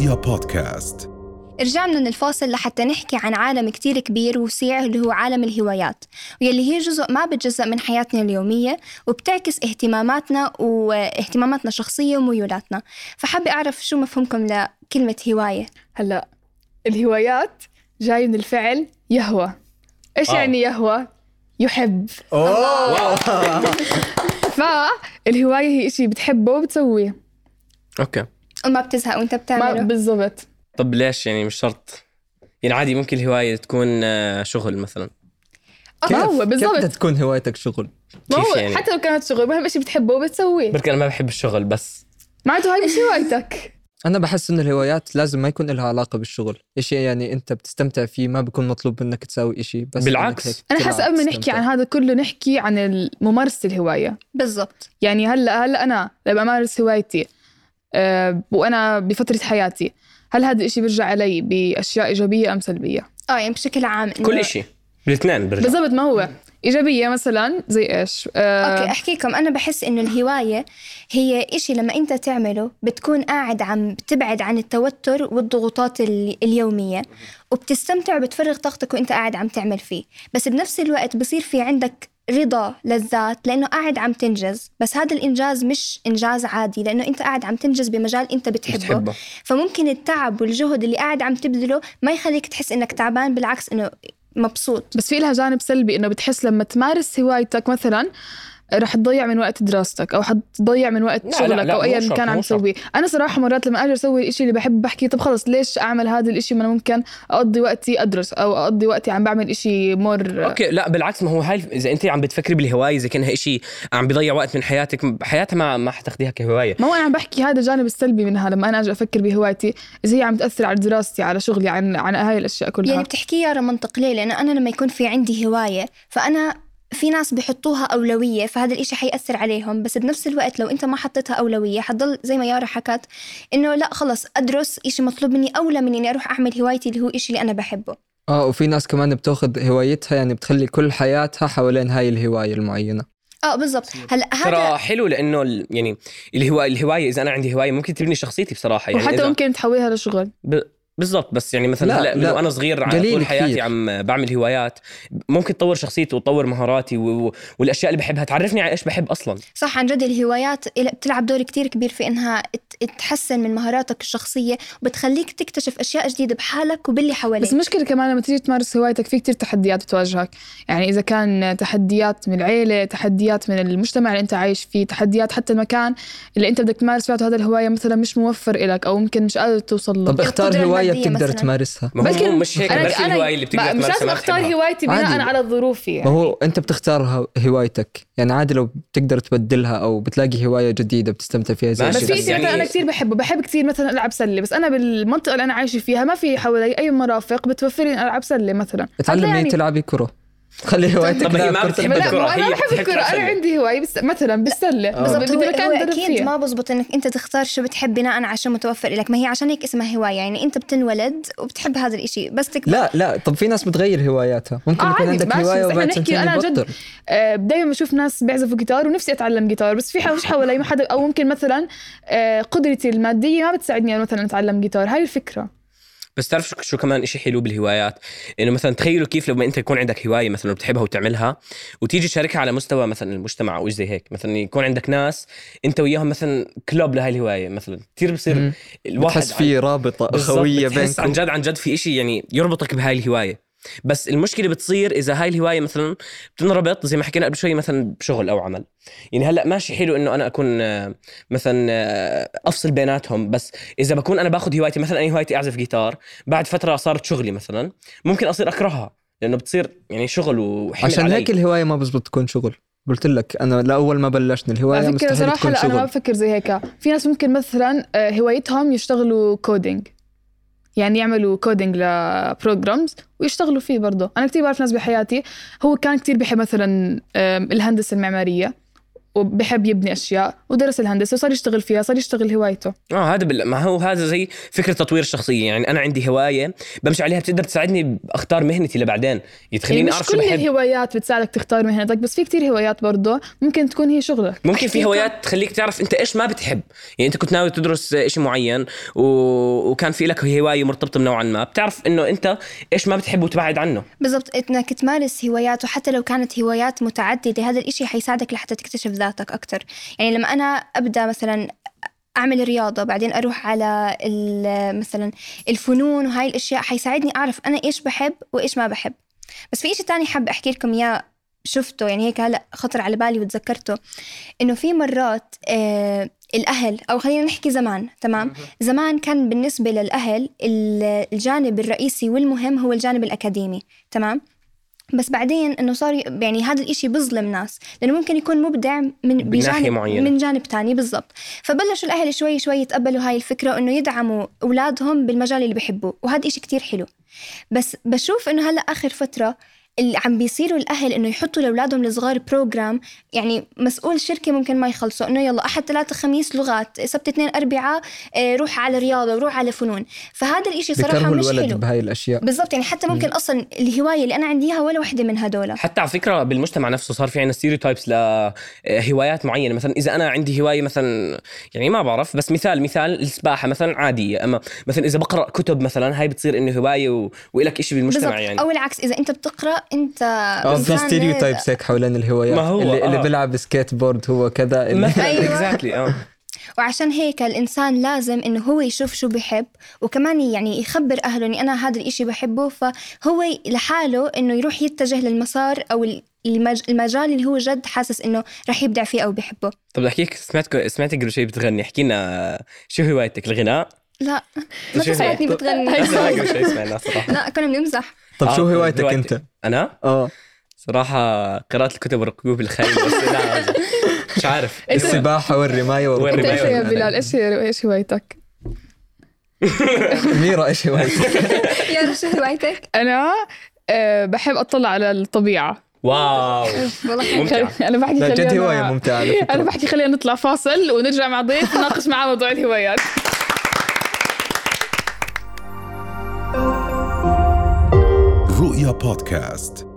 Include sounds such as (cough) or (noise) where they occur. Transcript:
رؤيا بودكاست. رجعنا من الفاصل لحتى نحكي عن عالم كتير كبير وسيع اللي هو عالم الهوايات واللي هي جزء ما بتجزأ من حياتنا اليومية وبتعكس اهتماماتنا واهتماماتنا الشخصية وميولاتنا. فحابة أعرف شو مفهومكم لكلمة هواية؟ هلا الهوايات جاي من الفعل يهوى. إيش آه. يعني يهوى؟ يحب. (laughs) فالهواية هي إشي بتحبه وبتسويه. okay. وما بتزهق وانت بتعمله. بالضبط. طب ليش يعني مش شرط؟ يعني عادي ممكن الهواية تكون آه، شغل مثلا. ما هو كيف بدها بالضبط. تكون هوايتك شغل؟ ما كيف هو يعني؟ حتى لو كانت شغل مهم إشي بتحبه وبتسويه. بركي أنا ما بحب الشغل بس. معناته هاي مش هوايتك. أنا بحس إنه الهوايات لازم ما يكون لها علاقة بالشغل، إشي يعني أنت بتستمتع فيه ما بيكون مطلوب منك تساوي إشي بس بالعكس. تلعب حاسة قبل ما نحكي. عن هذا كله نحكي عن ممارسة الهواية. بالضبط. يعني هلأ هلأ أنا لما أمارس هوايتي وأنا بفترة حياتي. هل هذا الشيء بيرجع علي بأشياء إيجابية أم سلبية؟ آه يعني بشكل عام كل شيء بالاثنين برجع بالضبط ما هو إيجابية مثلا زي إيش؟ أه okay احكيكم أنا بحس إنه الهواية هي إشي لما أنت تعمله بتكون قاعد عم بتبعد عن التوتر والضغوطات ال- اليومية وبتستمتع وبتفرغ طاقتك وأنت قاعد عم تعمل فيه. بس بنفس الوقت بصير في عندك رضا للذات لأنه قاعد عم تنجز بس هذا الإنجاز مش إنجاز عادي لأنه أنت قاعد عم تنجز بمجال أنت بتحبه, بتحبه. فممكن التعب والجهد اللي قاعد عم تبذله ما يخليك تحس إنك تعبان بالعكس إنه مبسوط. بس في لها جانب سلبي إنه بتحس لما تمارس هوايتك مثلا رح تضيع من وقت دراستك أو حتضيع من وقت لا، لا، شغلك لا، أو مو ايا كان عم. تسويه. أنا صراحة مرات لما أجي أسوي الإشي اللي بحب بحكي طب خلص ليش أعمل هذا الإشي ما أنا ممكن أقضي وقتي أدرس أو أقضي وقتي عم بعمل إشي more okay لا بالعكس ما هو هاي إذا أنت عم بتفكري بالهواية إذا كانها شيء عم بيضيع وقت من حياتك حياتها ما ما حتاخديها كهواية. ما هو أنا عم بحكي هذا الجانب السلبي منها لما أنا أجي أفكر بهوايتي إذا هي عم تأثر على دراستي على شغلي عن عن هاي الأشياء كلها. يعني بتحكي يا منطق ليه؟ لأنه أنا لما يكون في عندي هواية فأنا في ناس بحطوها أولوية فهذا الإشي حيأثر عليهم. بس بنفس الوقت لو أنت ما حطيتها أولوية حتضل زي ما يارا حكت إنه لا خلص أدرس إشي مطلوب مني أولى من إني أروح أعمل هوايتي اللي هو إشي اللي أنا بحبه. آه وفي ناس كمان بتاخذ هوايتها يعني بتخلي كل حياتها حوالين هاي الهواية المعينة. آه بالضبط. هلا ترى هذا حلو لأنه ال- يعني الهوايه الهواية إذا أنا عندي هواية ممكن تبني شخصيتي بصراحة يعني وحتى إذا ممكن تحولها لشغل. ب... بالضبط بس يعني مثلا لا، لا، لو أنا صغير على طول حياتي كثير. عم بعمل هوايات ممكن تطور شخصيتي وتطور مهاراتي و... و... والأشياء اللي بحبها. تعرفني على إيش بحب أصلا؟ صح عن جد الهوايات بتلعب دور كتير كبير في إنها ت- تحسن من مهاراتك الشخصية وبتخليك تكتشف أشياء جديدة بحالك وباللي حواليك. بس المشكلة كمان لما تيجي تمارس هوايتك في كتير تحديات بتواجهك. يعني إذا كان تحديات من العيلة تحديات من المجتمع اللي أنت عايش فيه تحديات حتى المكان اللي أنت بدك تمارس فيه هذا الهواية مثلا مش موفر لك أو ممكن مش قادر توصل له. طب اختار القدرة المادية بتقدر مثلاً. تمارسها ما هو بلكن مش هيك أنا- الهوايه اللي بتقدر ما- مش تمارسها لازم أختار. هوايتي بناء عادي. على ظروفي يعني. ما هو أنت بتختار هوايتك يعني عادي لو بتقدر تبدلها أو بتلاقي هواية جديدة بتستمتع فيها زي بس. في يعني- مثلا أنا كثير بحبه بحب كثير مثلا ألعب سلة بس أنا بالمنطقة اللي أنا عايشة فيها ما في حوالي أي مرافق بتوفر لي ألعب سلة مثلا اتعلمي هذا يعني- تلعبي كرة خلي هوايتك طب هي ما بتحب أنا هي بحب الكرة. أنا. عندي هواية بس مثلا بالسله بالضبط. بدي مكان أكيد. ما بزبط إنك أنت تختار شو بتحب بناء على شو متوفر لك. ما هي عشان هيك اسمها هواية. يعني أنت بتنولد وبتحب هذا الإشي. بس تكبر لا لا. طب في ناس بتغير هواياتها. ممكن آه يكون عادي، عندك بس إحنا وبعد سنتين أنا جد يبطل دائما بشوف ناس بيعزفوا جيتار ونفسي أتعلم جيتار. بس في مش حوالي. ما حدا أو ممكن مثلا آه، قدرتي المادية ما بتساعدني مثلا أتعلم جيتار. هاي الفكرة. بس تعرف شو, كمان إشي حلو بالهوايات؟ إنه مثلا تخيلوا كيف لما أنت يكون عندك هواية مثلا وبتحبها وتعملها وتيجي تشاركها على مستوى مثلا المجتمع أو زي هيك. مثلا يكون عندك ناس أنت وياهم مثلا كلوب لهي الهواية مثلا. كثير بصير. الواحد بتحس في بالضبط، أخوية بتحس عن جد عن جد في إشي يعني يربطك بهاي الهواية. بس المشكلة بتصير إذا هاي الهواية مثلا بتنربط زي ما حكينا قبل شوي مثلا بشغل أو عمل. يعني هلأ ماشي حلو إنه أنا أكون آه، مثلا آه، أفصل بيناتهم بس إذا بكون أنا باخذ هوايتي مثلا أنا هوايتي أعزف جيتار بعد فترة صارت شغلي مثلا ممكن أصير أكرهها لأنه بتصير يعني شغل وحمل عشان علي. هيك الهواية ما بزبط تكون شغل. قلت لك أنا لأول ما بلشنا الهواية على فكرة مستحيل صراحة لا أنا ما بفكر زي هيك. في ناس ممكن مثلا آه، هوايتهم يشتغلوا coding يعني يعملوا coding ل programs ويشتغلوا فيه برضه. أنا كتير بعرف ناس بحياتي هو كان كتير بحب مثلا الهندسة المعمارية. وبحب يبني أشياء ودرس الهندسة وصار يشتغل فيها صار يشتغل هوايته. آه هذا بال... ما هو هذا زي فكرة تطوير الشخصيه يعني أنا عندي هواية بمشي عليها بتقدر تساعدني اختار مهنتي لبعدين. يعني تخليني مش أعرف شو كل بحب. الهوايات بتساعدك تختار مهنتك بس في كتير هوايات برضه ممكن تكون هي شغلك. ممكن في هوايات تخليك تعرف أنت إيش ما بتحب. يعني أنت كنت ناوي تدرس شيء معين و... وكان في لك هواية مرتبطة نوعا ما بتعرف إنه أنت إيش ما بتحب وتبعد عنه. بالضبط. إنك تمارس هوايات وحتى لو كانت هوايات متعددة هذا الإشي حيساعدك لحتى تكتشف ذاتك أكثر يعني لما أنا أبدأ مثلا أعمل رياضه بعدين أروح على مثلا الفنون وهاي الأشياء حيساعدني أعرف أنا إيش بحب وإيش ما بحب. بس في إشي تاني حاب أحكي لكم إياه شفته يعني هيك هلأ خطر على بالي وتذكرته. إنه في مرات آه الأهل أو خلينا نحكي زمان تمام؟ زمان كان بالنسبة للأهل ال- الجانب الرئيسي والمهم هو الجانب الأكاديمي تمام؟ بس بعدين إنه صار يعني هذا الإشي بظلم ناس لأنه ممكن يكون مبدع من بجانب معينة. من جانب تاني بالضبط فبلشوا الأهل شوي شوي يتقبلوا هاي الفكرة إنه يدعموا أولادهم بالمجال اللي بحبوه وهذا إشي كتير حلو بس بشوف إنه هلأ آخر فترة اللي عم بيصيروا الأهل إنه يحطوا لأولادهم الصغار بروجرام يعني مسؤول شركة ممكن ما يخلصوا إنه يلا أحد ثلاثة خميس لغات سبت اثنين أربعاء آه، روح على رياضة وروح على فنون. فهذا الإشي صراحة مش الولد حلو. بهاي الأشياء. بالضبط يعني حتى ممكن أصلا الهواية اللي أنا عندي إياها ولا وحدة من هدول. حتى على فكرة بالمجتمع نفسه صار في عندنا stereotypes لهوايات معينة. مثلا إذا أنا عندي هواية مثلا يعني ما بعرف بس مثال مثال السباحة مثلا عادية. أما مثلا إذا بقرأ كتب مثلا هاي بتصير إنه هواية و... وإلك شيء بالمجتمع بالضبط. يعني. أو العكس إذا أنت بتقرأ انت آه في ستيريوتايبس هيك حوالين الهوايات. ما هو، اللي, اللي آه. بيلعب سكيت بورد هو كذا اللي مثلا أيوة. exactly آه. وعشان هيك الإنسان لازم إنه هو يشوف شو بحب وكمان يعني يخبر أهله إني أنا هذا الإشي بحبه. فهو لحاله إنه يروح يتجه للمسار أو المج... المجال اللي هو جد حاسس إنه رح يبدع فيه أو بحبه. طب بدي أحكيك سمعتك سمعتك قبل شوي بتغني. احكي لنا شو هوايتك؟ الغناء؟ لا. ما؟ سمعتني بتغني. لا كنا بنمزح. طب شو آه، هوايتك. أنت؟ أنا؟ آه. صراحة قراءة الكتب وركوب الخيل بس لا مش عارف. إيش السباحة والرماية وين والركوب. إنت إيش يا بلال؟ إيش إيش هوايتك؟ (laughs) ميرا إيش هوايتك؟ (laughs) يا شو هوايتك؟ أنا أه بحب أطلع على الطبيعة. واو. (laughs) والله ممتع. أنا بحكي لا جد خلينا هواية ممتعة أنا بحكي خلينا نطلع فاصل ونرجع مع ضيف نناقش معاه موضوع الهوايات. رؤيا بودكاست